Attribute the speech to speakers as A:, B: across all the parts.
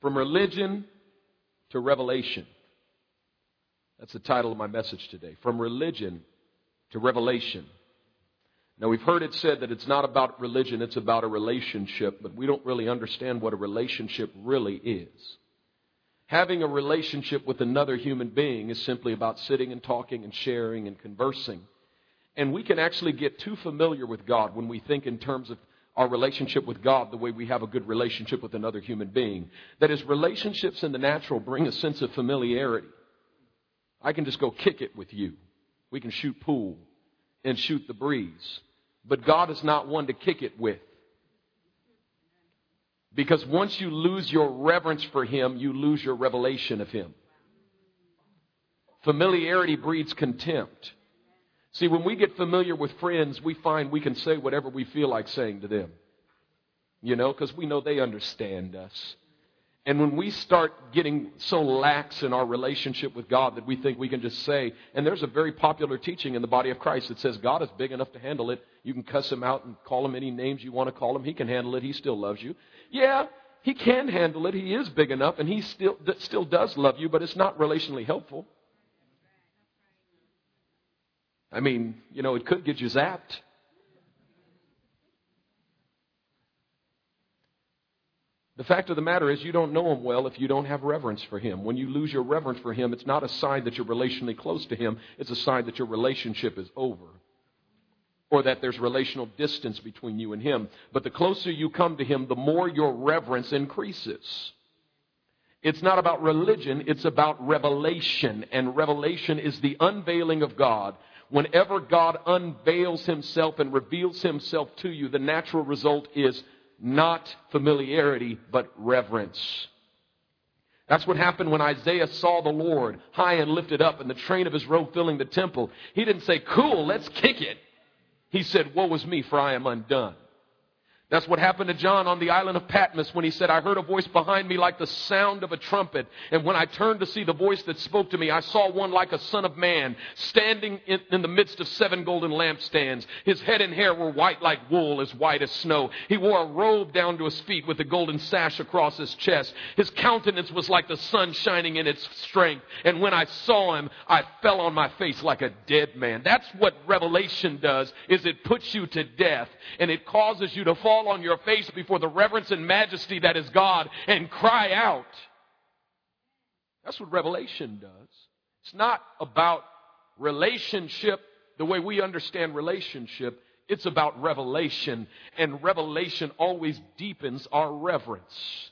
A: From religion to revelation. That's the title of my message today. From religion to revelation. Now, we've heard it said that it's not about religion, it's about a relationship, but we don't really understand what a relationship really is. Having a relationship with another human being is simply about sitting and talking and sharing and conversing. And we can actually get too familiar with God when we think in terms of our relationship with God the way we have a good relationship with another human being. That is, relationships in the natural bring a sense of familiarity. I can just go kick it with you. We can shoot pool and shoot the breeze. But God is not one to kick it with. Because once you lose your reverence for Him, you lose your revelation of Him. Familiarity breeds contempt. See, when we get familiar with friends, we find we can say whatever we feel like saying to them. You know, because we know they understand us. And when we start getting so lax in our relationship with God that we think we can just say, and there's a very popular teaching in the body of Christ that says God is big enough to handle it. You can cuss him out and call him any names you want to call him. He can handle it. He still loves you. Yeah, he can handle it. He is big enough and he still, still does love you, but it's not relationally helpful. I mean, you know, it could get you zapped. The fact of the matter is, you don't know him well if you don't have reverence for him. When you lose your reverence for him, it's not a sign that you're relationally close to him, it's a sign that your relationship is over. Or that there's relational distance between you and him. But the closer you come to him, the more your reverence increases. It's not about religion, it's about revelation. And revelation is the unveiling of God. Whenever God unveils himself and reveals himself to you, the natural result is not familiarity, but reverence. That's what happened when Isaiah saw the Lord high and lifted up and the train of his robe filling the temple. He didn't say, Cool, let's kick it. He said, Woe is me, for I am undone. That's what happened to John on the island of Patmos when he said, I heard a voice behind me like the sound of a trumpet. And when I turned to see the voice that spoke to me, I saw one like a son of man standing in, in, the midst of seven golden lampstands. His head and hair were white like wool, as white as snow. He wore a robe down to his feet with a golden sash across his chest. His countenance was like the sun shining in its strength. And when I saw him, I fell on my face like a dead man. That's what revelation does, is it puts you to death and it causes you to fall fall on your face before the reverence and majesty that is God and cry out. That's what revelation does. It's not about relationship the way we understand relationship. It's about revelation, and revelation always deepens our reverence.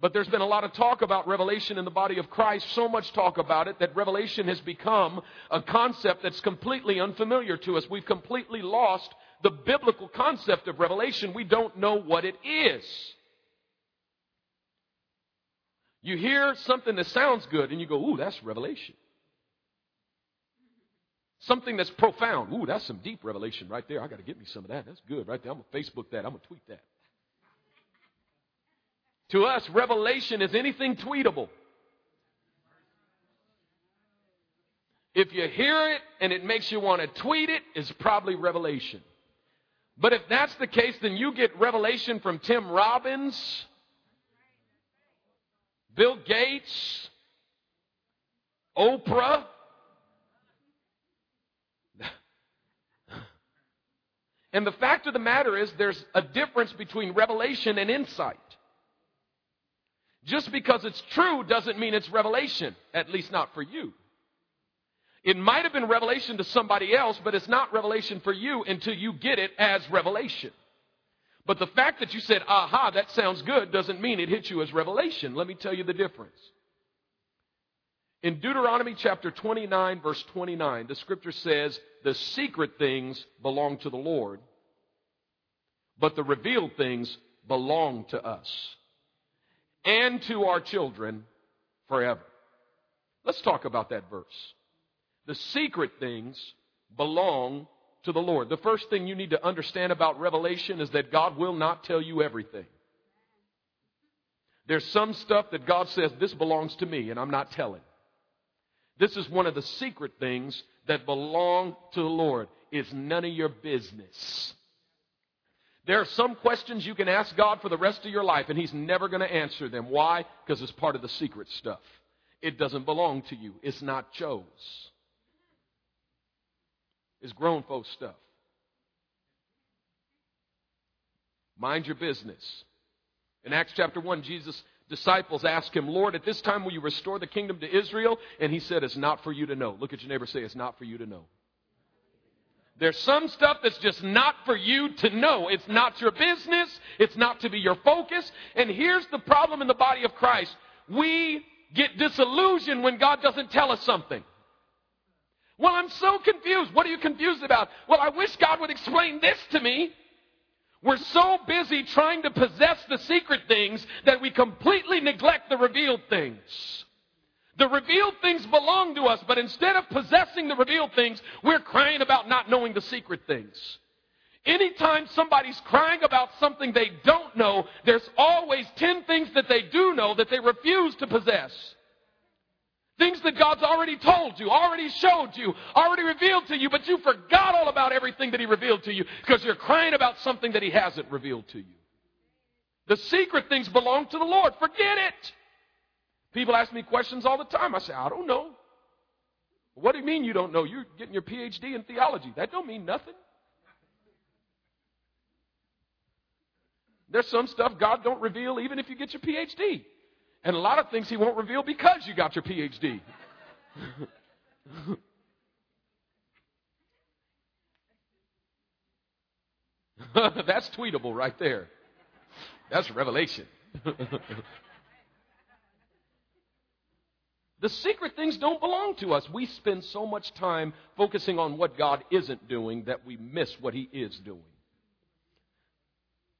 A: But there's been a lot of talk about revelation in the body of Christ, so much talk about it that revelation has become a concept that's completely unfamiliar to us. We've completely lost the biblical concept of revelation. We don't know what it is. You hear something that sounds good and you go, ooh, that's revelation. Something that's profound. Ooh, that's some deep revelation right there. I got to get me some of that. That's good right there. I'm going to Facebook that. I'm going to tweet that. To us, revelation is anything tweetable. If you hear it and it makes you want to tweet it, it's probably revelation. But if that's the case, then you get revelation from Tony Robbins, Bill Gates, Oprah. And the fact of the matter is, there's a difference between revelation and insight. Just because it's true doesn't mean it's revelation, at least not for you. It might have been revelation to somebody else, but it's not revelation for you until you get it as revelation. But the fact that you said, aha, that sounds good, doesn't mean it hit you as revelation. Let me tell you the difference. In Deuteronomy chapter 29, verse 29, the scripture says, The secret things belong to the Lord, but the revealed things belong to us and to our children forever. Let's talk about that verse. The secret things belong to the Lord. The first thing you need to understand about revelation is that God will not tell you everything. There's some stuff that God says, this belongs to me, and I'm not telling. This is one of the secret things that belong to the Lord. It's none of your business. There are some questions you can ask God for the rest of your life, and He's never going to answer them. Why? Because it's part of the secret stuff. It doesn't belong to you. It's not Joe's. It's grown folks stuff. Mind your business. In Acts chapter 1, Jesus' disciples asked him, Lord, at this time will you restore the kingdom to Israel? And he said, It's not for you to know. Look at your neighbor say, It's not for you to know. There's some stuff that's just not for you to know. It's not your business. It's not to be your focus. And here's the problem in the body of Christ. We get disillusioned when God doesn't tell us something. Well, I'm so confused. What are you confused about? Well, I wish God would explain this to me. We're so busy trying to possess the secret things that we completely neglect the revealed things. The revealed things belong to us, but instead of possessing the revealed things, we're crying about not knowing the secret things. Anytime somebody's crying about something they don't know, there's always 10 things that they do know that they refuse to possess. Things that God's already told you, already showed you, already revealed to you, but you forgot all about everything that He revealed to you because you're crying about something that He hasn't revealed to you. The secret things belong to the Lord. Forget it. People ask me questions all the time. I say, I don't know. What do you mean you don't know? You're getting your PhD in theology. That don't mean nothing. There's some stuff God don't reveal even if you get your PhD. And a lot of things he won't reveal because you got your PhD. That's tweetable right there. That's revelation. The secret things don't belong to us. We spend so much time focusing on what God isn't doing that we miss what He is doing.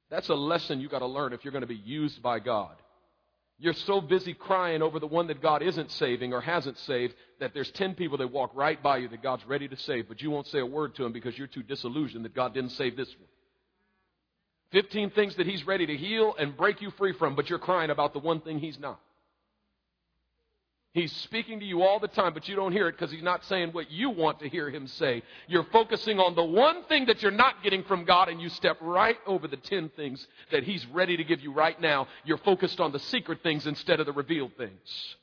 A: That's a lesson you got to learn if you're going to be used by God. You're so busy crying over the one that God isn't saving or hasn't saved that there's 10 people that walk right by you that God's ready to save, but you won't say a word to them because you're too disillusioned that God didn't save this one. 15 things that He's ready to heal and break you free from, but you're crying about the one thing He's not. He's speaking to you all the time, but you don't hear it because he's not saying what you want to hear him say. You're focusing on the one thing that you're not getting from God, and you step right over the 10 things that he's ready to give you right now. You're focused on the secret things instead of the revealed things.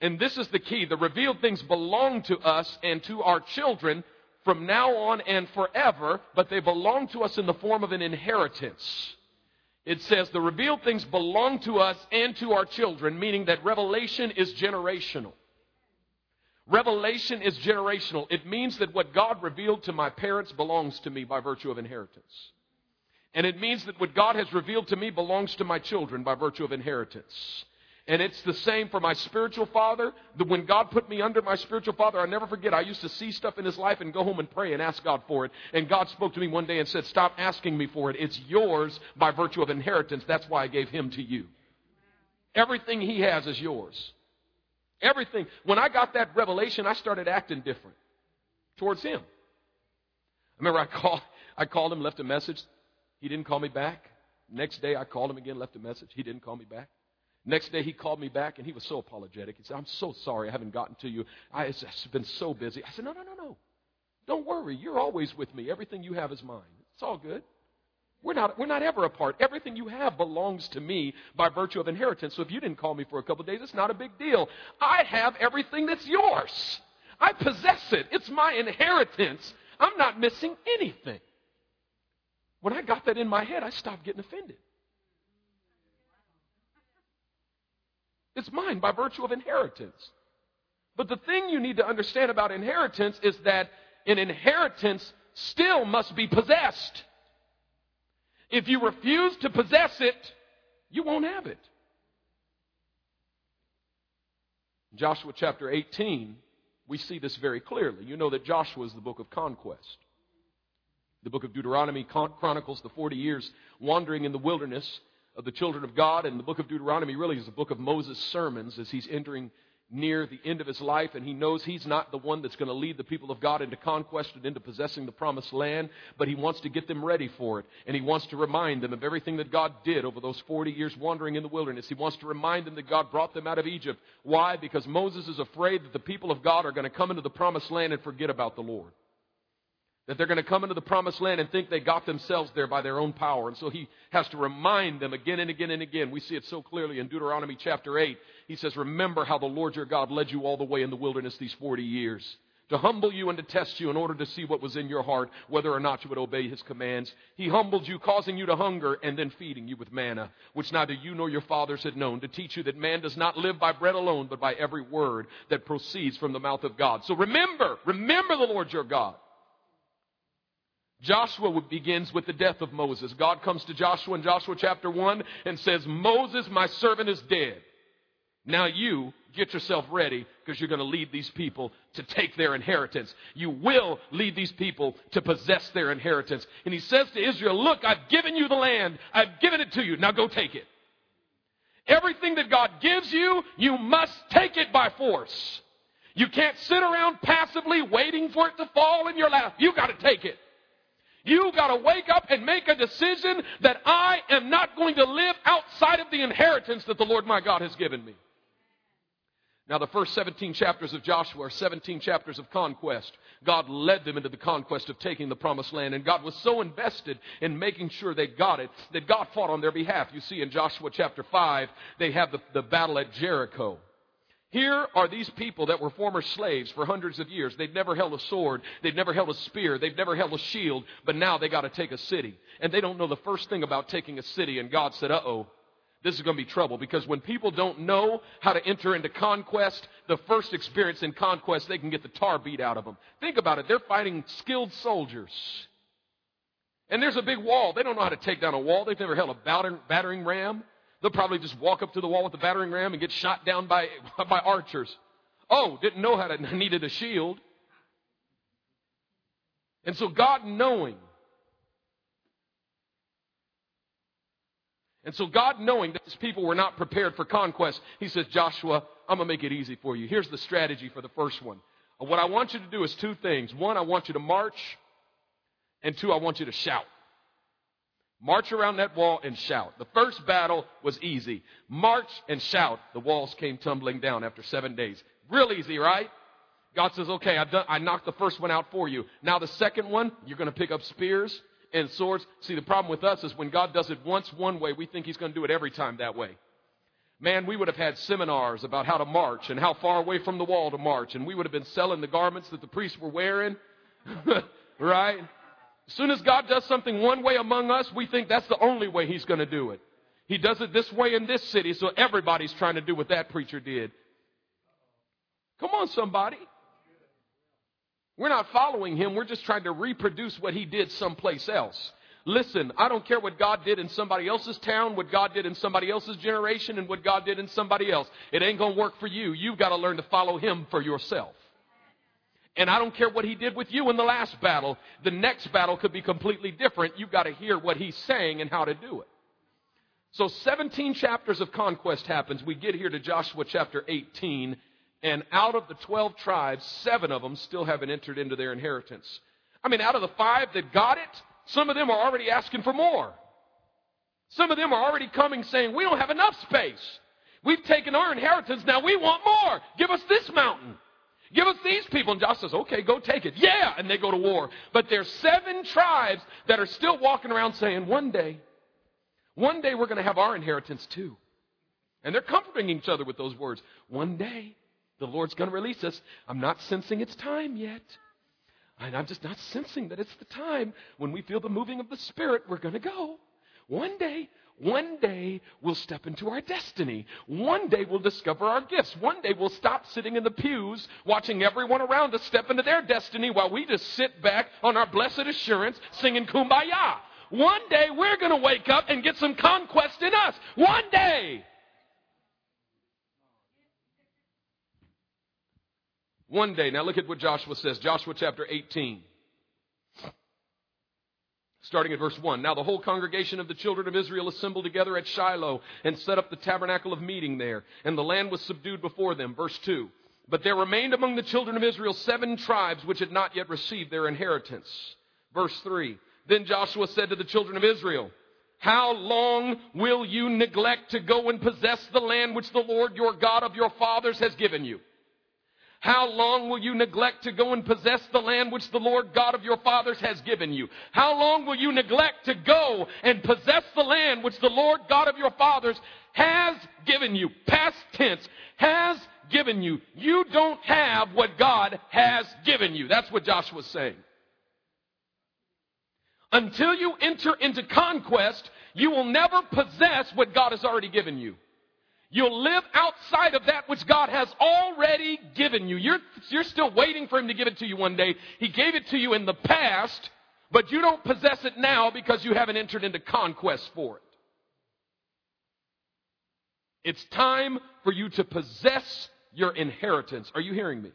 A: And this is the key. The revealed things belong to us and to our children from now on and forever, but they belong to us in the form of an inheritance. It says the revealed things belong to us and to our children, meaning that revelation is generational. Revelation is generational. It means that what God revealed to my parents belongs to me by virtue of inheritance. And it means that what God has revealed to me belongs to my children by virtue of inheritance. And it's the same for my spiritual father. When God put me under my spiritual father, I never forget. I used to see stuff in his life and go home and pray and ask God for it. And God spoke to me one day and said, Stop asking me for it. It's yours by virtue of inheritance. That's why I gave him to you. Everything he has is yours. Everything. When I got that revelation, I started acting different towards him. I remember I called, I called him, left a message. He didn't call me back. Next day, I called him again, left a message. He didn't call me back. Next day, he called me back and he was so apologetic. He said, I'm so sorry I haven't gotten to you. I, have been so busy. I said, No, no, no, no. Don't worry. You're always with me. Everything you have is mine. It's all good. We're not, we're not ever apart. Everything you have belongs to me by virtue of inheritance. So if you didn't call me for a couple of days, it's not a big deal. I have everything that's yours. I possess it. It's my inheritance. I'm not missing anything. When I got that in my head, I stopped getting offended. It's mine by virtue of inheritance. But the thing you need to understand about inheritance is that an inheritance still must be possessed. If you refuse to possess it, you won't have it. Joshua chapter 18, we see this very clearly. You know that Joshua is the book of conquest. The book of Deuteronomy chronicles the 40 years wandering in the wilderness of the children of God. And the book of Deuteronomy really is a book of Moses' sermons as he's entering near the end of his life, and he knows he's not the one that's going to lead the people of God into conquest and into possessing the promised land, but he wants to get them ready for it. And he wants to remind them of everything that God did over those 40 years wandering in the wilderness. He wants to remind them that God brought them out of Egypt. Why? Because Moses is afraid that the people of God are going to come into the promised land and forget about the Lord. That they're going to come into the promised land and think they got themselves there by their own power. And so he has to remind them again and again and again. We see it so clearly in Deuteronomy chapter 8. He says, Remember how the Lord your God led you all the way in the wilderness these 40 years to humble you and to test you in order to see what was in your heart, whether or not you would obey his commands. He humbled you, causing you to hunger, and then feeding you with manna, which neither you nor your fathers had known, to teach you that man does not live by bread alone, but by every word that proceeds from the mouth of God. So remember, remember the Lord your God. Joshua begins with the death of Moses. God comes to Joshua in Joshua chapter 1 and says, Moses, my servant, is dead. Now you get yourself ready because you're going to lead these people to take their inheritance. You will lead these people to possess their inheritance. And he says to Israel, Look, I've given you the land. I've given it to you. Now go take it. Everything that God gives you, you must take it by force. You can't sit around passively waiting for it to fall in your lap. You got to take it. You got to wake up and make a decision that I am not going to live outside of the inheritance that the Lord my God has given me. Now, the first 17 chapters of Joshua are 17 chapters of conquest. God led them into the conquest of taking the promised land, and God was so invested in making sure they got it that God fought on their behalf. You see in Joshua chapter 5, they have the, the battle at Jericho. Here are these people that were former slaves for hundreds of years. They've never held a sword. They've never held a spear. They've never held a shield. But now they got to take a city. And they don't know the first thing about taking a city. And God said, uh oh, this is going to be trouble because when people don't know how to enter into conquest, the first experience in conquest, they can get the tar beat out of them. Think about it. They're fighting skilled soldiers. And there's a big wall. They don't know how to take down a wall. They've never held a battering ram. They'll probably just walk up to the wall with the battering ram and get shot down by, by archers. Oh, didn't know how to, needed a shield. And so God knowing And so God, knowing that his people were not prepared for conquest, he says, Joshua, I'm going to make it easy for you. Here's the strategy for the first one. What I want you to do is two things. One, I want you to march. And two, I want you to shout. March around that wall and shout. The first battle was easy. March and shout. The walls came tumbling down after seven days. Real easy, right? God says, okay, I've done, I knocked the first one out for you. Now the second one, you're going to pick up spears and swords. See, the problem with us is when God does it once one way, we think He's going to do it every time that way. Man, we would have had seminars about how to march and how far away from the wall to march, and we would have been selling the garments that the priests were wearing, right? As soon as God does something one way among us, we think that's the only way He's going to do it. He does it this way in this city, so everybody's trying to do what that preacher did. Come on, somebody. We're not following him. We're just trying to reproduce what he did someplace else. Listen, I don't care what God did in somebody else's town, what God did in somebody else's generation, and what God did in somebody else. It ain't going to work for you. You've got to learn to follow him for yourself. And I don't care what he did with you in the last battle. The next battle could be completely different. You've got to hear what he's saying and how to do it. So 17 chapters of conquest happens. We get here to Joshua chapter 18 and out of the 12 tribes, seven of them still haven't entered into their inheritance. I mean, out of the five that got it, some of them are already asking for more. Some of them are already coming saying, We don't have enough space. We've taken our inheritance, now we want more. Give us this mountain. Give us these people. And Joshua says, Okay, go take it. Yeah. And they go to war. But there's seven tribes that are still walking around saying, One day, one day we're going to have our inheritance too. And they're comforting each other with those words. One day. The Lord's going to release us. I'm not sensing it's time yet. And I'm just not sensing that it's the time when we feel the moving of the Spirit, we're going to go. One day, one day we'll step into our destiny. One day we'll discover our gifts. One day we'll stop sitting in the pews watching everyone around us step into their destiny while we just sit back on our blessed assurance singing kumbaya. One day we're going to wake up and get some conquest in us. One day. One day, now look at what Joshua says, Joshua chapter 18. Starting at verse 1. Now the whole congregation of the children of Israel assembled together at Shiloh and set up the tabernacle of meeting there, and the land was subdued before them. Verse 2. But there remained among the children of Israel seven tribes which had not yet received their inheritance. Verse 3. Then Joshua said to the children of Israel, How long will you neglect to go and possess the land which the Lord your God of your fathers has given you? How long will you neglect to go and possess the land which the Lord God of your fathers has given you? How long will you neglect to go and possess the land which the Lord God of your fathers has given you? Past tense, has given you. You don't have what God has given you. That's what Joshua's saying. Until you enter into conquest, you will never possess what God has already given you. You'll live outside of that which God has already given you. You're, you're still waiting for Him to give it to you one day. He gave it to you in the past, but you don't possess it now because you haven't entered into conquest for it. It's time for you to possess your inheritance. Are you hearing me?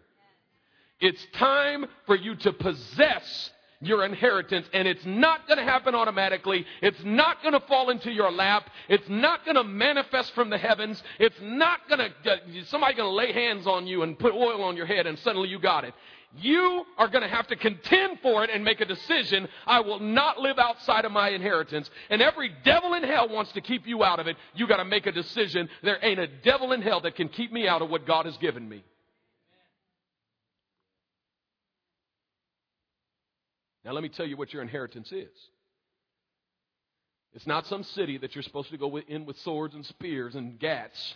A: It's time for you to possess your inheritance. And it's not going to happen automatically. It's not going to fall into your lap. It's not going to manifest from the heavens. It's not going to, uh, somebody going to lay hands on you and put oil on your head and suddenly you got it. You are going to have to contend for it and make a decision. I will not live outside of my inheritance. And every devil in hell wants to keep you out of it. You got to make a decision. There ain't a devil in hell that can keep me out of what God has given me. Now, let me tell you what your inheritance is. It's not some city that you're supposed to go in with swords and spears and gats.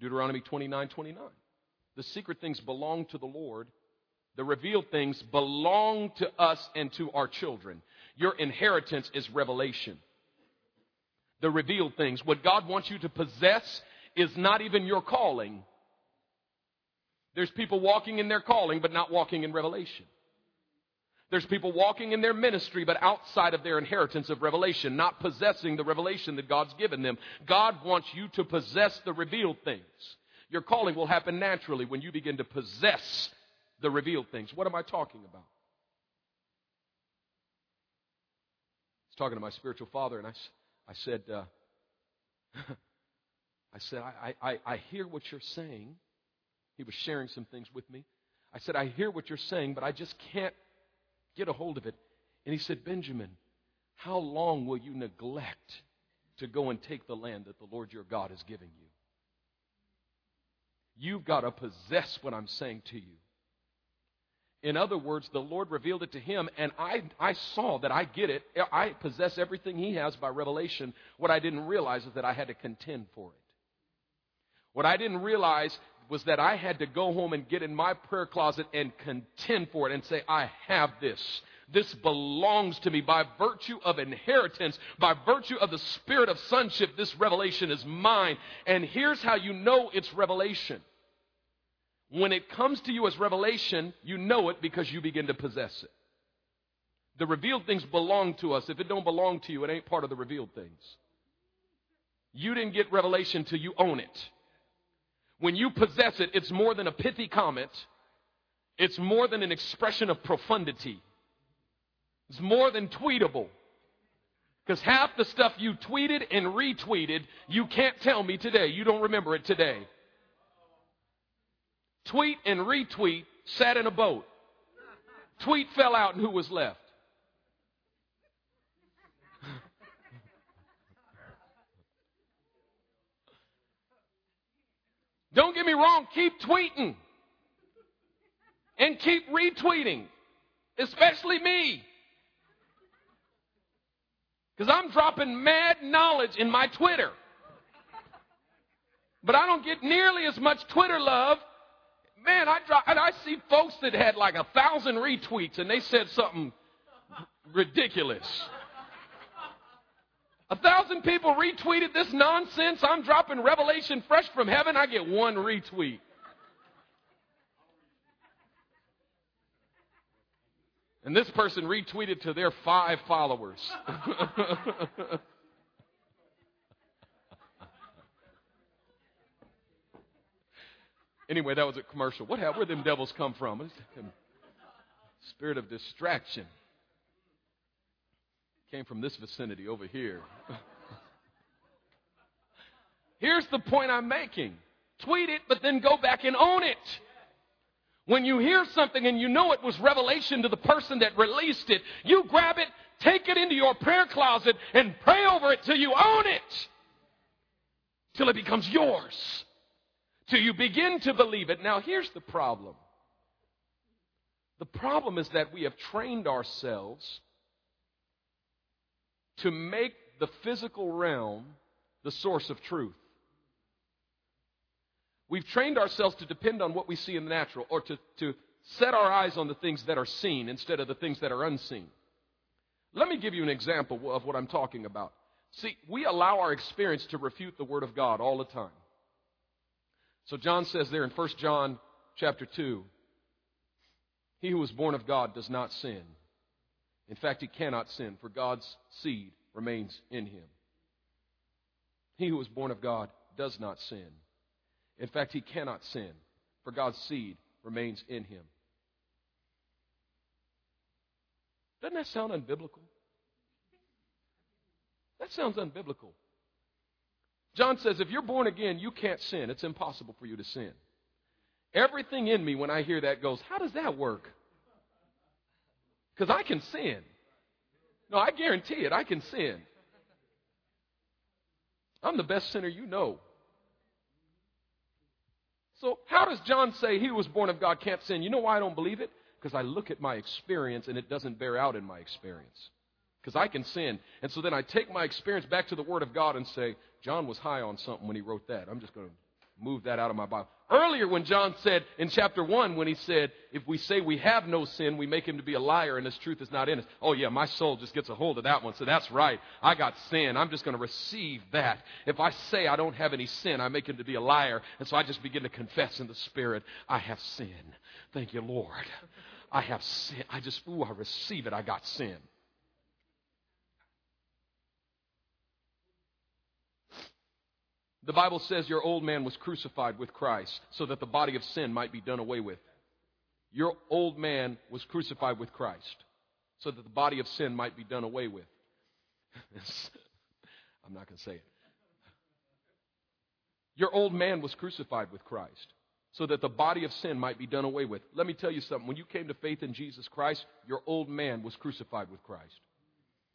A: Deuteronomy 29 29. The secret things belong to the Lord. The revealed things belong to us and to our children. Your inheritance is revelation. The revealed things. What God wants you to possess is not even your calling. There's people walking in their calling, but not walking in revelation. There's people walking in their ministry, but outside of their inheritance of revelation, not possessing the revelation that God's given them. God wants you to possess the revealed things. Your calling will happen naturally when you begin to possess the revealed things. What am I talking about? I was talking to my spiritual father, and I, I said, uh, I said, I, I, I hear what you're saying. He was sharing some things with me. I said, I hear what you're saying, but I just can't get a hold of it. And he said, Benjamin, how long will you neglect to go and take the land that the Lord your God is giving you? You've got to possess what I'm saying to you. In other words, the Lord revealed it to him, and I, I saw that I get it. I possess everything he has by revelation. What I didn't realize is that I had to contend for it. What I didn't realize was that I had to go home and get in my prayer closet and contend for it and say, I have this. This belongs to me by virtue of inheritance, by virtue of the spirit of sonship. This revelation is mine. And here's how you know it's revelation. When it comes to you as revelation, you know it because you begin to possess it. The revealed things belong to us. If it don't belong to you, it ain't part of the revealed things. You didn't get revelation till you own it. When you possess it, it's more than a pithy comment. It's more than an expression of profundity. It's more than tweetable. Because half the stuff you tweeted and retweeted, you can't tell me today. You don't remember it today. Tweet and retweet sat in a boat. Tweet fell out, and who was left? Don't get me wrong, keep tweeting and keep retweeting, especially me. Because I'm dropping mad knowledge in my Twitter. But I don't get nearly as much Twitter love. Man, I drop, and I see folks that had like a thousand retweets and they said something ridiculous. A thousand people retweeted this nonsense. I'm dropping revelation fresh from heaven. I get one retweet. And this person retweeted to their five followers. anyway, that was a commercial. What where them devils come from? Spirit of distraction came from this vicinity over here. Here's the point I'm making tweet it, but then go back and own it. When you hear something and you know it was revelation to the person that released it, you grab it, take it into your prayer closet, and pray over it till you own it. till it becomes yours, till you begin to believe it. Now, here's the problem the problem is that we have trained ourselves to make the physical realm the source of truth. We've trained ourselves to depend on what we see in the natural or to, to set our eyes on the things that are seen instead of the things that are unseen. Let me give you an example of what I'm talking about. See, we allow our experience to refute the Word of God all the time. So John says there in 1 John chapter 2, he who is born of God does not sin. In fact, he cannot sin, for God's seed remains in him. He who is born of God does not sin. In fact, he cannot sin, for God's seed remains in him. Doesn't that sound unbiblical? That sounds unbiblical. John says, if you're born again, you can't sin. It's impossible for you to sin. Everything in me, when I hear that, goes, How does that work? Because I can sin. No, I guarantee it, I can sin. I'm the best sinner you know. So, how does John say he was born of God can't sin? You know why I don't believe it? Because I look at my experience and it doesn't bear out in my experience. Because I can sin. And so then I take my experience back to the Word of God and say, John was high on something when he wrote that. I'm just going to move that out of my Bible. Earlier, when John said in chapter 1, when he said, If we say we have no sin, we make him to be a liar and his truth is not in us. Oh, yeah, my soul just gets a hold of that one. So that's right. I got sin. I'm just going to receive that. If I say I don't have any sin, I make him to be a liar. And so I just begin to confess in the Spirit, I have sin. Thank you, Lord. I have sin. I just, ooh, I receive it. I got sin. The Bible says your old man was crucified with Christ so that the body of sin might be done away with. Your old man was crucified with Christ so that the body of sin might be done away with. I'm not going to say it. Your old man was crucified with Christ so that the body of sin might be done away with. Let me tell you something. When you came to faith in Jesus Christ, your old man was crucified with Christ.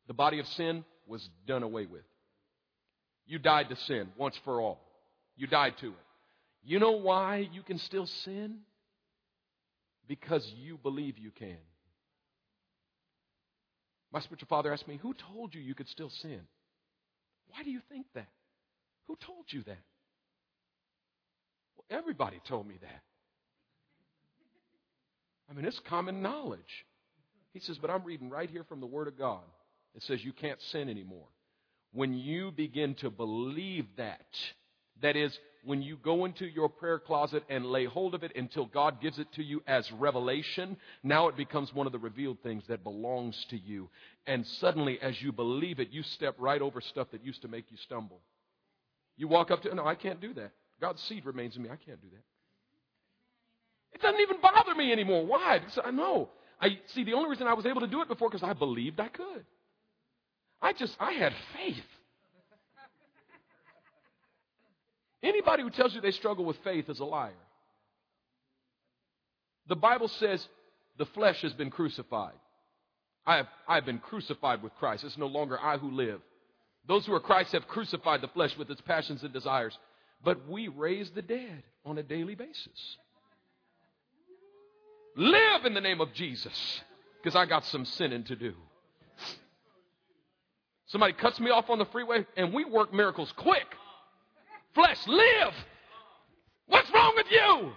A: The body of sin was done away with. You died to sin once for all. You died to it. You know why you can still sin? Because you believe you can. My spiritual father asked me, Who told you you could still sin? Why do you think that? Who told you that? Well, everybody told me that. I mean, it's common knowledge. He says, But I'm reading right here from the Word of God. It says you can't sin anymore when you begin to believe that, that is, when you go into your prayer closet and lay hold of it until God gives it to you as revelation, now it becomes one of the revealed things that belongs to you. And suddenly, as you believe it, you step right over stuff that used to make you stumble. You walk up to, no, I can't do that. God's seed remains in me. I can't do that. It doesn't even bother me anymore. Why? Because I know. I see the only reason I was able to do it before because I believed I could. I just, I had faith. Anybody who tells you they struggle with faith is a liar. The Bible says the flesh has been crucified. I have, I have been crucified with Christ. It's no longer I who live. Those who are Christ have crucified the flesh with its passions and desires. But we raise the dead on a daily basis. Live in the name of Jesus because I got some sinning to do. Somebody cuts me off on the freeway and we work miracles quick. Flesh, live. What's wrong with you?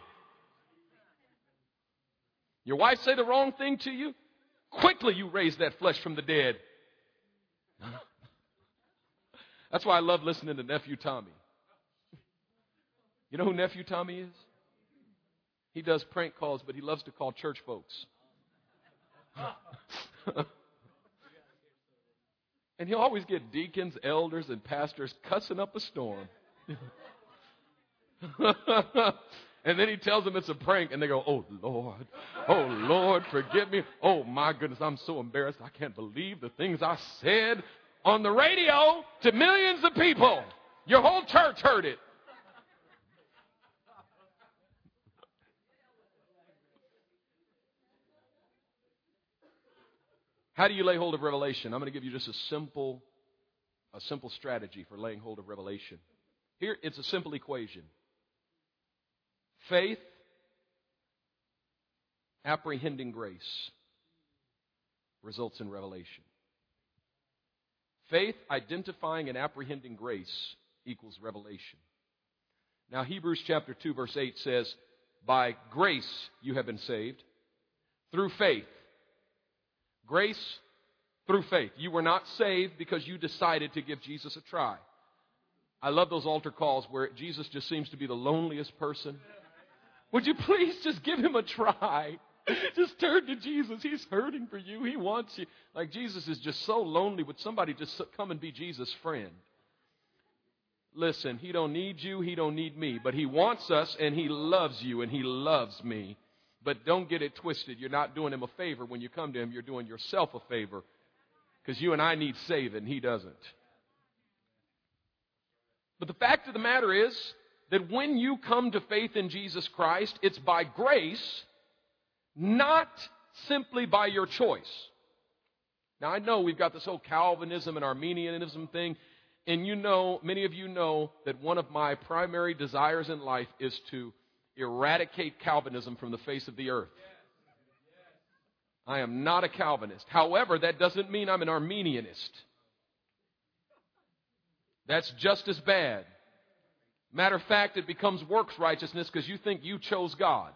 A: Your wife say the wrong thing to you? Quickly you raise that flesh from the dead. That's why I love listening to Nephew Tommy. You know who Nephew Tommy is? He does prank calls, but he loves to call church folks. And he'll always get deacons, elders, and pastors cussing up a storm. and then he tells them it's a prank, and they go, Oh, Lord. Oh, Lord, forgive me. Oh, my goodness, I'm so embarrassed. I can't believe the things I said on the radio to millions of people. Your whole church heard it. How do you lay hold of revelation? I'm going to give you just a simple, a simple strategy for laying hold of revelation. Here, it's a simple equation faith, apprehending grace, results in revelation. Faith, identifying and apprehending grace equals revelation. Now, Hebrews chapter 2, verse 8 says, By grace you have been saved through faith. Grace through faith. You were not saved because you decided to give Jesus a try. I love those altar calls where Jesus just seems to be the loneliest person. Would you please just give him a try? Just turn to Jesus. He's hurting for you. He wants you. Like Jesus is just so lonely. Would somebody just come and be Jesus' friend? Listen, he don't need you, he don't need me, but he wants us and he loves you and he loves me. But don't get it twisted. You're not doing him a favor when you come to him, you're doing yourself a favor because you and I need saving, he doesn't. But the fact of the matter is that when you come to faith in Jesus Christ, it's by grace, not simply by your choice. Now, I know we've got this whole Calvinism and Arminianism thing, and you know, many of you know that one of my primary desires in life is to eradicate Calvinism from the face of the earth. I am not a Calvinist. However, that doesn't mean I'm an Arminianist. That's just as bad. Matter of fact, it becomes works righteousness because you think you chose God.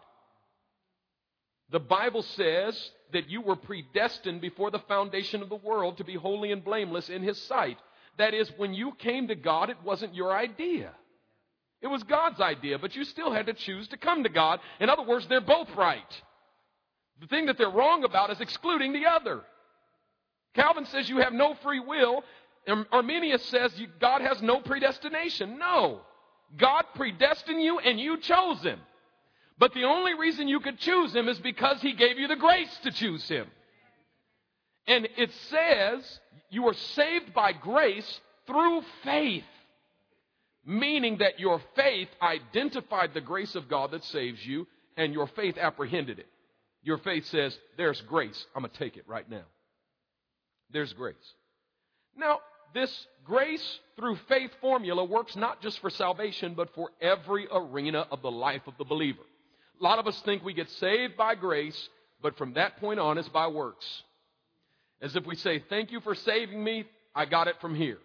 A: The Bible says that you were predestined before the foundation of the world to be holy and blameless in His sight. That is, when you came to God, it wasn't your idea. It was God's idea, but you still had to choose to come to God. In other words, they're both right. The thing that they're wrong about is excluding the other. Calvin says you have no free will, Arminius says God has no predestination. No. God predestined you and you chose him. But the only reason you could choose him is because he gave you the grace to choose him. And it says you are saved by grace through faith, meaning that your faith identified the grace of God that saves you, and your faith apprehended it. Your faith says, There's grace. I'm going to take it right now. There's grace. Now, this grace through faith formula works not just for salvation, but for every arena of the life of the believer. A lot of us think we get saved by grace, but from that point on, it's by works. As if we say, Thank you for saving me, I got it from here.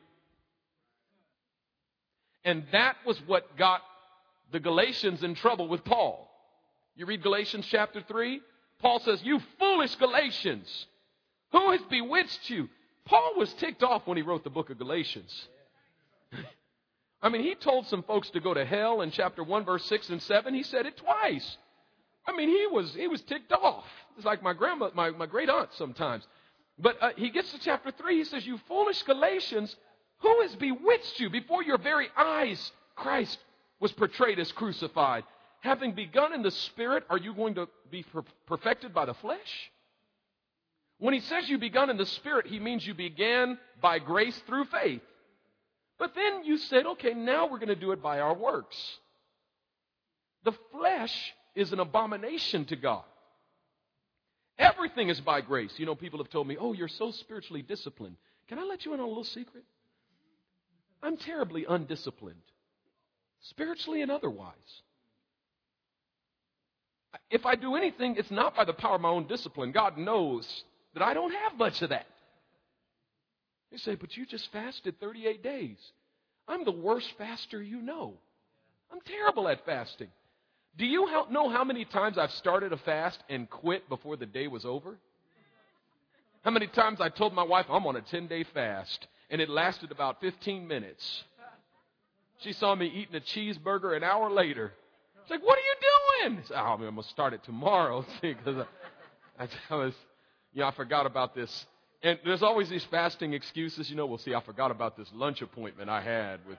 A: And that was what got the Galatians in trouble with Paul. You read Galatians chapter 3, Paul says, You foolish Galatians, who has bewitched you? Paul was ticked off when he wrote the book of Galatians. I mean, he told some folks to go to hell in chapter 1, verse 6 and 7. He said it twice. I mean, he was, he was ticked off. It's like my grandma, my, my great aunt sometimes. But uh, he gets to chapter 3. He says, You foolish Galatians, who has bewitched you? Before your very eyes, Christ was portrayed as crucified. Having begun in the Spirit, are you going to be per- perfected by the flesh? When he says you begun in the Spirit, he means you began by grace through faith. But then you said, okay, now we're going to do it by our works. The flesh is an abomination to God. Everything is by grace. You know, people have told me, oh, you're so spiritually disciplined. Can I let you in on a little secret? I'm terribly undisciplined, spiritually and otherwise. If I do anything, it's not by the power of my own discipline. God knows that I don't have much of that. You say, but you just fasted 38 days. I'm the worst faster you know. I'm terrible at fasting. Do you know how many times I've started a fast and quit before the day was over? How many times I told my wife I'm on a 10 day fast and it lasted about 15 minutes. She saw me eating a cheeseburger an hour later. She's like, What are you doing? I said, oh, I'm going to start it tomorrow. Because I, I was, you know, I forgot about this. And there's always these fasting excuses. You know, we'll see, I forgot about this lunch appointment I had with,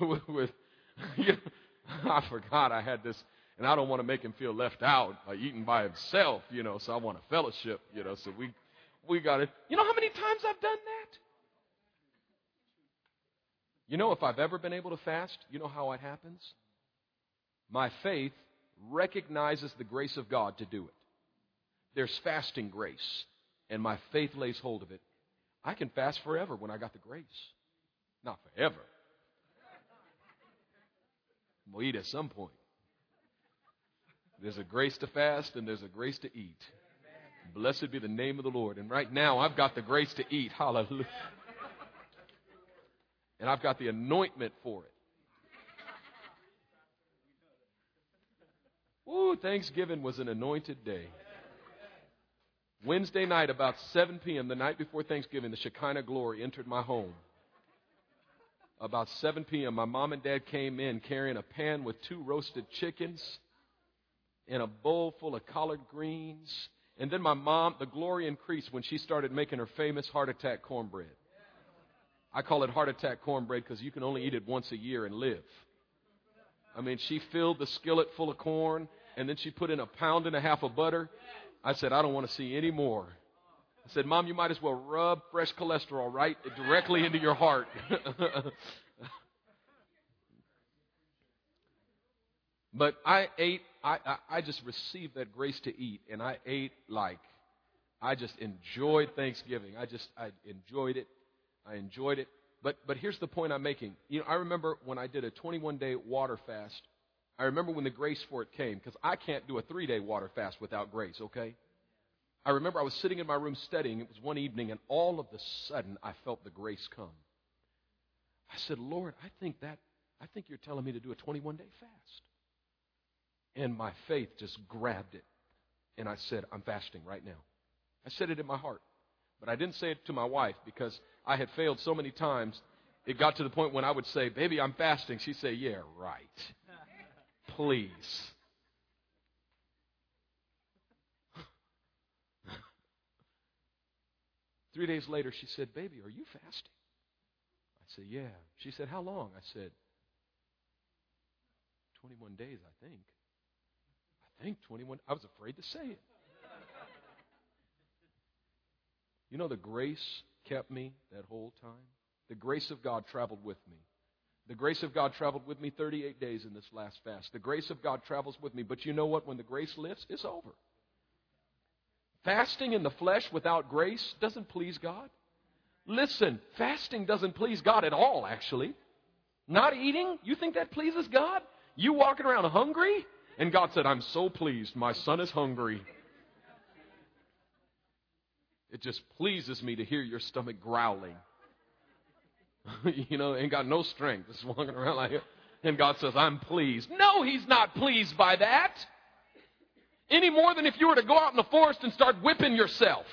A: with, with you know, I forgot I had this, and I don't want to make him feel left out by eating by himself, you know, so I want a fellowship, you know, so we, we got it. You know how many times I've done that? You know, if I've ever been able to fast, you know how it happens? My faith recognizes the grace of God to do it there's fasting grace, and my faith lays hold of it. I can fast forever when I got the grace. Not forever. We'll eat at some point. There's a grace to fast and there's a grace to eat. Blessed be the name of the Lord. And right now, I've got the grace to eat. Hallelujah. And I've got the anointment for it. Ooh, Thanksgiving was an anointed day. Wednesday night, about 7 p.m., the night before Thanksgiving, the Shekinah glory entered my home. About 7 p.m., my mom and dad came in carrying a pan with two roasted chickens and a bowl full of collard greens. And then my mom, the glory increased when she started making her famous heart attack cornbread. I call it heart attack cornbread because you can only eat it once a year and live. I mean, she filled the skillet full of corn and then she put in a pound and a half of butter. I said, I don't want to see any more. I said, Mom, you might as well rub fresh cholesterol right directly into your heart. but I ate, I, I, I just received that grace to eat, and I ate like I just enjoyed Thanksgiving. I just I enjoyed it. I enjoyed it. But but here's the point I'm making. You know, I remember when I did a 21 day water fast I remember when the grace for it came, because I can't do a three day water fast without grace, okay? I remember I was sitting in my room studying. It was one evening, and all of a sudden I felt the grace come. I said, Lord, I think that I think you're telling me to do a 21 day fast. And my faith just grabbed it. And I said, I'm fasting right now. I said it in my heart. But I didn't say it to my wife because I had failed so many times. It got to the point when I would say, Baby, I'm fasting. She'd say, Yeah, right please. Three days later, she said, Baby, are you fasting? I said, Yeah. She said, How long? I said, 21 days, I think. I think 21. I was afraid to say it. You know, the grace kept me that whole time. The grace of God traveled with me. The grace of God traveled with me 38 days in this last fast. The grace of God travels with me. But you know what? When the grace lifts, it's over. Fasting in the flesh without grace doesn't please God. Listen, fasting doesn't please God at all, actually. Not eating, you think that pleases God? You walking around hungry? And God said, I'm so pleased. My son is hungry. It just pleases me to hear your stomach growling. you know, ain't got no strength. Just walking around like. And God says, I'm pleased. No, He's not pleased by that. Any more than if you were to go out in the forest and start whipping yourself.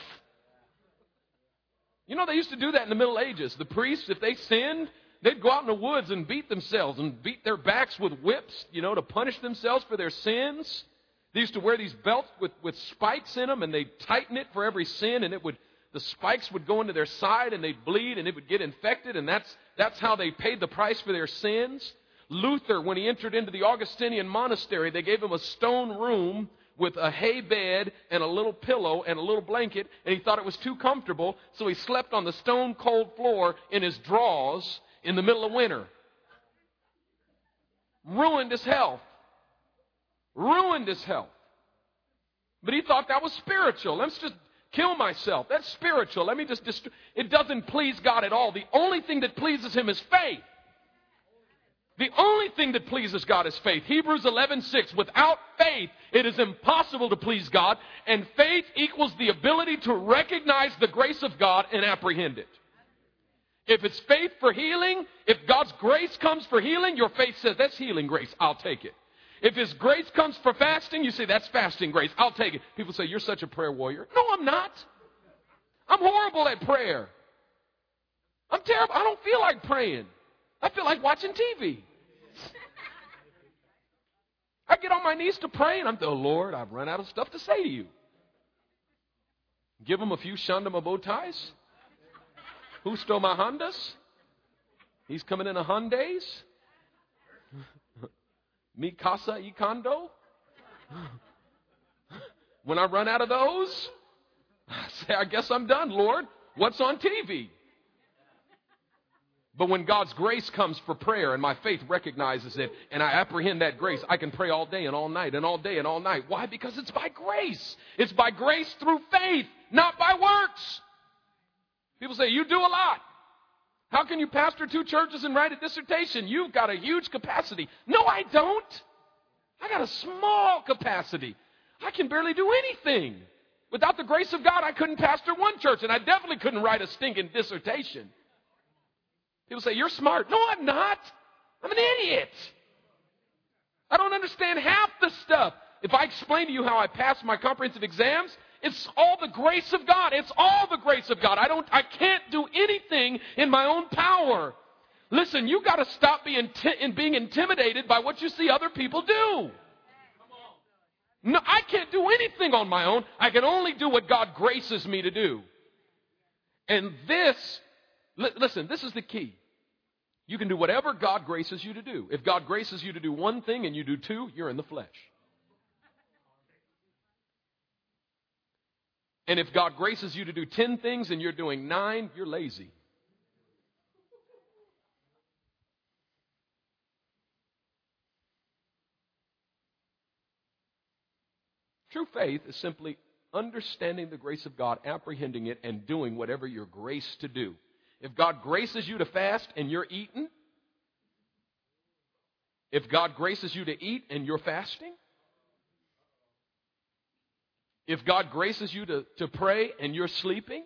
A: You know, they used to do that in the Middle Ages. The priests, if they sinned, they'd go out in the woods and beat themselves and beat their backs with whips, you know, to punish themselves for their sins. They used to wear these belts with, with spikes in them and they'd tighten it for every sin and it would the spikes would go into their side and they'd bleed and it would get infected, and that's, that's how they paid the price for their sins. Luther, when he entered into the Augustinian monastery, they gave him a stone room with a hay bed and a little pillow and a little blanket, and he thought it was too comfortable, so he slept on the stone cold floor in his drawers in the middle of winter. Ruined his health. Ruined his health. But he thought that was spiritual. Let's just kill myself. That's spiritual. Let me just, dist- it doesn't please God at all. The only thing that pleases Him is faith. The only thing that pleases God is faith. Hebrews 11:6. Without faith, it is impossible to please God, and faith equals the ability to recognize the grace of God and apprehend it. If it's faith for healing, if God's grace comes for healing, your faith says, that's healing grace. I'll take it. If His grace comes for fasting, you say, that's fasting grace. I'll take it. People say, you're such a prayer warrior. No, I'm not. I'm horrible at prayer. I'm terrible. I don't feel like praying. I feel like watching TV. I get on my knees to pray, and I'm, oh Lord, I've run out of stuff to say to you. Give him a few Shandama bow ties. Who stole my Hondas? He's coming in a Hyundai's. Mi casa y condo? When I run out of those, I say, I guess I'm done, Lord. What's on TV? But when God's grace comes for prayer and my faith recognizes it and I apprehend that grace, I can pray all day and all night and all day and all night. Why? Because it's by grace. It's by grace through faith, not by works. People say, You do a lot. How can you pastor two churches and write a dissertation? You've got a huge capacity. No, I don't. I got a small capacity. I can barely do anything. Without the grace of God, I couldn't pastor one church, and I definitely couldn't write a stinking dissertation. People say, You're smart. No, I'm not. I'm an idiot. I don't understand half the stuff. If I explain to you how I passed my comprehensive exams, it's all the grace of God. It's all the grace of God. I don't I can't do anything in my own power. Listen, you got to stop being t- being intimidated by what you see other people do. No, I can't do anything on my own. I can only do what God graces me to do. And this, li- listen, this is the key. You can do whatever God graces you to do. If God graces you to do one thing and you do two, you're in the flesh. And if God graces you to do 10 things and you're doing nine, you're lazy. True faith is simply understanding the grace of God, apprehending it, and doing whatever you're graced to do. If God graces you to fast and you're eating, if God graces you to eat and you're fasting, if God graces you to, to pray and you're sleeping,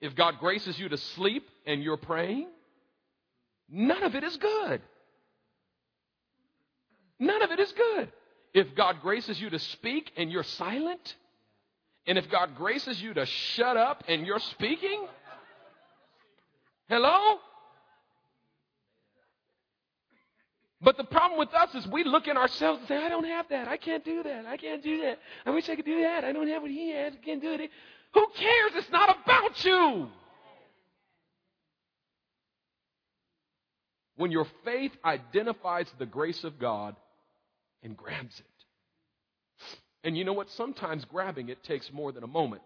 A: if God graces you to sleep and you're praying, none of it is good. None of it is good. If God graces you to speak and you're silent, and if God graces you to shut up and you're speaking, hello? But the problem with us is we look at ourselves and say, I don't have that. I can't do that. I can't do that. I wish I could do that. I don't have what he has. I can't do it. Who cares? It's not about you. When your faith identifies the grace of God and grabs it. And you know what? Sometimes grabbing it takes more than a moment.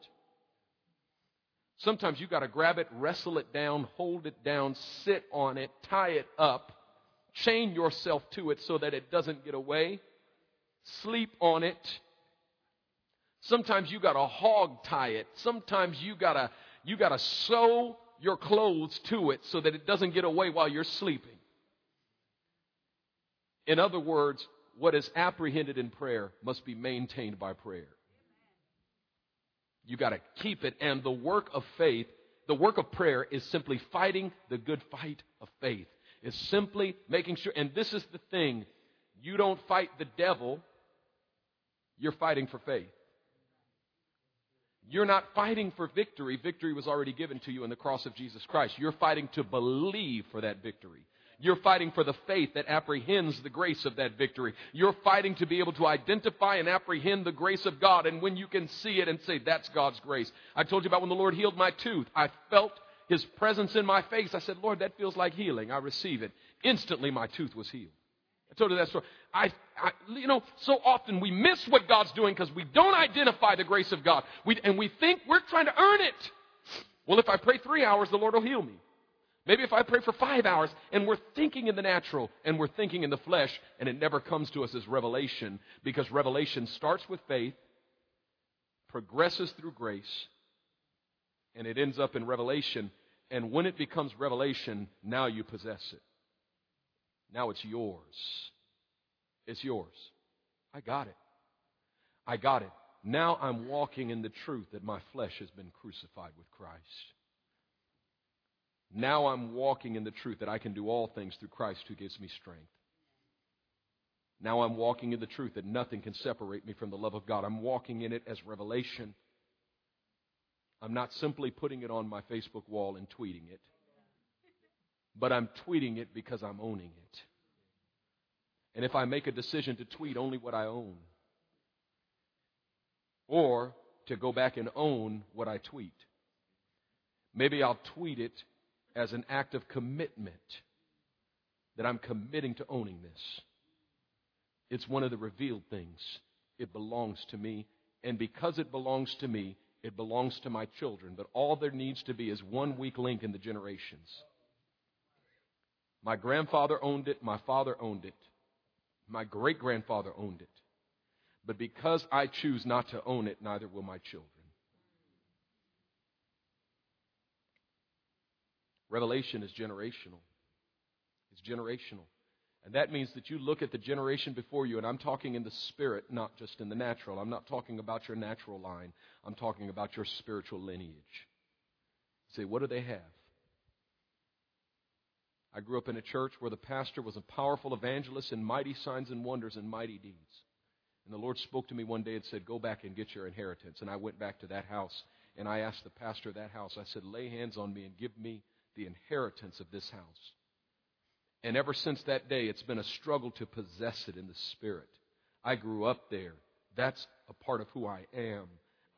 A: Sometimes you've got to grab it, wrestle it down, hold it down, sit on it, tie it up Chain yourself to it so that it doesn't get away. Sleep on it. Sometimes you gotta hog tie it. Sometimes you gotta, you gotta sew your clothes to it so that it doesn't get away while you're sleeping. In other words, what is apprehended in prayer must be maintained by prayer. You got to keep it. And the work of faith, the work of prayer is simply fighting the good fight of faith is simply making sure, and this is the thing you don't fight the devil, you're fighting for faith. You're not fighting for victory. Victory was already given to you in the cross of Jesus Christ. You're fighting to believe for that victory. You're fighting for the faith that apprehends the grace of that victory. You're fighting to be able to identify and apprehend the grace of God. And when you can see it and say, that's God's grace. I told you about when the Lord healed my tooth. I felt his presence in my face. I said, Lord, that feels like healing. I receive it. Instantly, my tooth was healed. I told you that story. I, I you know, so often we miss what God's doing because we don't identify the grace of God. We, and we think we're trying to earn it. Well, if I pray three hours, the Lord will heal me. Maybe if I pray for five hours and we're thinking in the natural and we're thinking in the flesh and it never comes to us as revelation because revelation starts with faith, progresses through grace, and it ends up in revelation and when it becomes revelation, now you possess it. Now it's yours. It's yours. I got it. I got it. Now I'm walking in the truth that my flesh has been crucified with Christ. Now I'm walking in the truth that I can do all things through Christ who gives me strength. Now I'm walking in the truth that nothing can separate me from the love of God. I'm walking in it as revelation. I'm not simply putting it on my Facebook wall and tweeting it, but I'm tweeting it because I'm owning it. And if I make a decision to tweet only what I own, or to go back and own what I tweet, maybe I'll tweet it as an act of commitment that I'm committing to owning this. It's one of the revealed things. It belongs to me. And because it belongs to me, it belongs to my children, but all there needs to be is one weak link in the generations. My grandfather owned it, my father owned it, my great grandfather owned it. But because I choose not to own it, neither will my children. Revelation is generational. It's generational. And that means that you look at the generation before you, and I'm talking in the spirit, not just in the natural. I'm not talking about your natural line, I'm talking about your spiritual lineage. say, what do they have? I grew up in a church where the pastor was a powerful evangelist in mighty signs and wonders and mighty deeds. And the Lord spoke to me one day and said, Go back and get your inheritance. And I went back to that house and I asked the pastor of that house, I said, Lay hands on me and give me the inheritance of this house. And ever since that day, it's been a struggle to possess it in the Spirit. I grew up there. That's a part of who I am.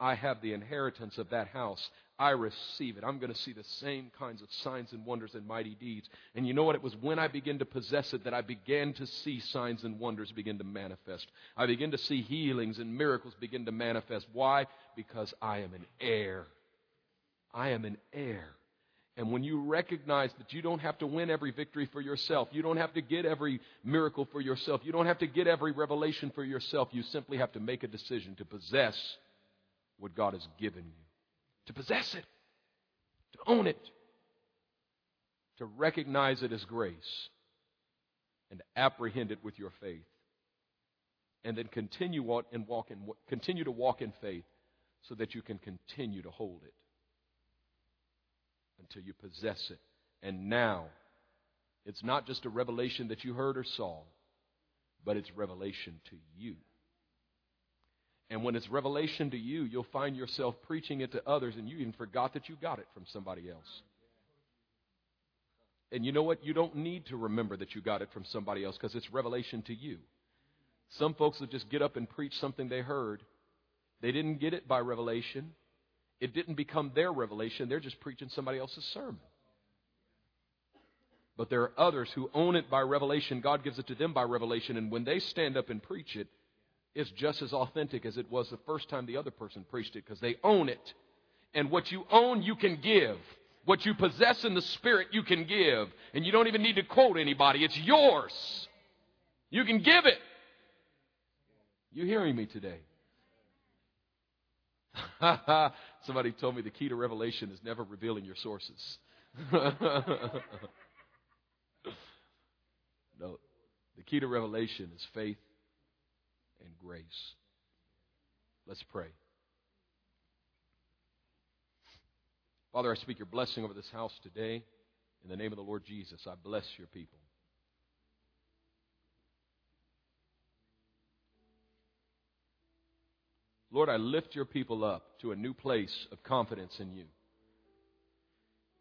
A: I have the inheritance of that house. I receive it. I'm going to see the same kinds of signs and wonders and mighty deeds. And you know what? It was when I began to possess it that I began to see signs and wonders begin to manifest. I began to see healings and miracles begin to manifest. Why? Because I am an heir. I am an heir. And when you recognize that you don't have to win every victory for yourself, you don't have to get every miracle for yourself, you don't have to get every revelation for yourself, you simply have to make a decision to possess what God has given you. To possess it, to own it, to recognize it as grace, and to apprehend it with your faith. And then continue on and walk in, continue to walk in faith so that you can continue to hold it until you possess it. And now, it's not just a revelation that you heard or saw, but it's revelation to you. And when it's revelation to you, you'll find yourself preaching it to others, and you even forgot that you got it from somebody else. And you know what? You don't need to remember that you got it from somebody else because it's revelation to you. Some folks will just get up and preach something they heard. They didn't get it by revelation, it didn't become their revelation. They're just preaching somebody else's sermon. But there are others who own it by revelation. God gives it to them by revelation. And when they stand up and preach it, it's just as authentic as it was the first time the other person preached it because they own it. And what you own, you can give. What you possess in the Spirit, you can give. And you don't even need to quote anybody. It's yours. You can give it. You hearing me today? Somebody told me the key to revelation is never revealing your sources. no. The key to revelation is faith and grace. Let's pray. Father, I speak your blessing over this house today. In the name of the Lord Jesus, I bless your people. Lord, I lift your people up to a new place of confidence in you.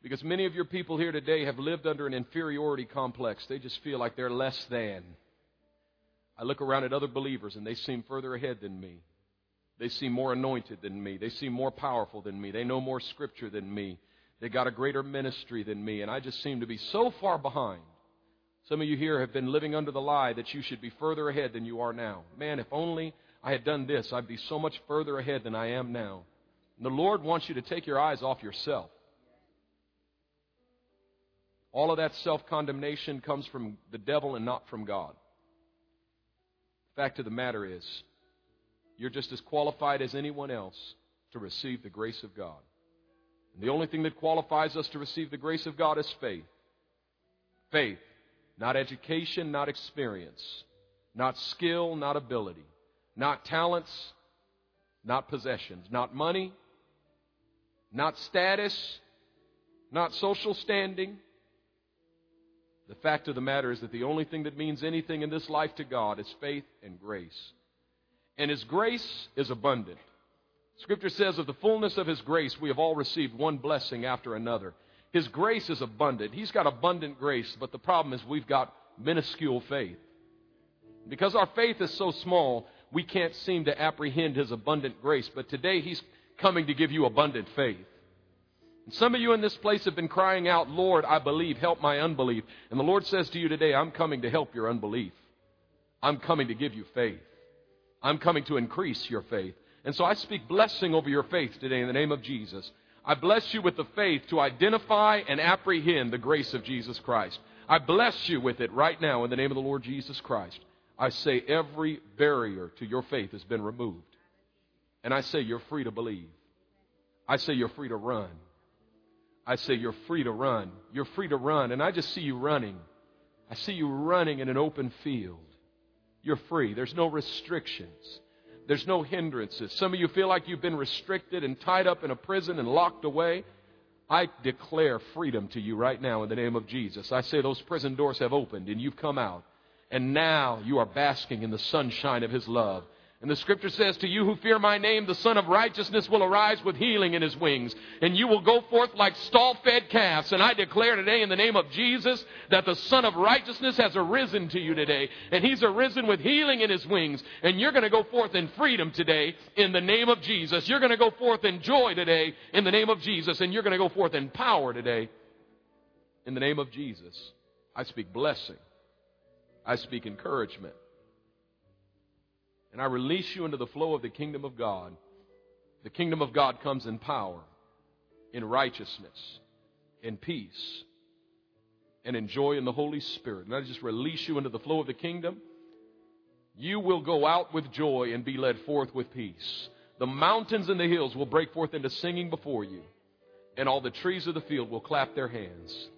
A: Because many of your people here today have lived under an inferiority complex. They just feel like they're less than. I look around at other believers and they seem further ahead than me. They seem more anointed than me. They seem more powerful than me. They know more scripture than me. They got a greater ministry than me. And I just seem to be so far behind. Some of you here have been living under the lie that you should be further ahead than you are now. Man, if only I had done this, I'd be so much further ahead than I am now. And the Lord wants you to take your eyes off yourself. All of that self condemnation comes from the devil and not from God. The fact of the matter is, you're just as qualified as anyone else to receive the grace of God. And the only thing that qualifies us to receive the grace of God is faith. Faith. Not education, not experience. Not skill, not ability. Not talents, not possessions, not money, not status, not social standing. The fact of the matter is that the only thing that means anything in this life to God is faith and grace. And His grace is abundant. Scripture says, of the fullness of His grace, we have all received one blessing after another. His grace is abundant. He's got abundant grace, but the problem is we've got minuscule faith. Because our faith is so small, we can't seem to apprehend His abundant grace. But today He's coming to give you abundant faith. And some of you in this place have been crying out, Lord, I believe, help my unbelief. And the Lord says to you today, I'm coming to help your unbelief. I'm coming to give you faith. I'm coming to increase your faith. And so I speak blessing over your faith today in the name of Jesus. I bless you with the faith to identify and apprehend the grace of Jesus Christ. I bless you with it right now in the name of the Lord Jesus Christ. I say every barrier to your faith has been removed. And I say you're free to believe. I say you're free to run. I say, You're free to run. You're free to run. And I just see you running. I see you running in an open field. You're free. There's no restrictions. There's no hindrances. Some of you feel like you've been restricted and tied up in a prison and locked away. I declare freedom to you right now in the name of Jesus. I say those prison doors have opened and you've come out. And now you are basking in the sunshine of His love. And the scripture says, To you who fear my name, the Son of Righteousness will arise with healing in his wings. And you will go forth like stall fed calves. And I declare today in the name of Jesus that the Son of Righteousness has arisen to you today. And he's arisen with healing in his wings. And you're going to go forth in freedom today in the name of Jesus. You're going to go forth in joy today in the name of Jesus. And you're going to go forth in power today in the name of Jesus. I speak blessing, I speak encouragement. And I release you into the flow of the kingdom of God. The kingdom of God comes in power, in righteousness, in peace, and in joy in the Holy Spirit. And I just release you into the flow of the kingdom. You will go out with joy and be led forth with peace. The mountains and the hills will break forth into singing before you, and all the trees of the field will clap their hands.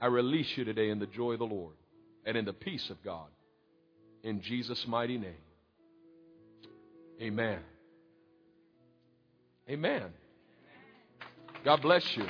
A: I release you today in the joy of the Lord and in the peace of God. In Jesus' mighty name. Amen. Amen. God bless you.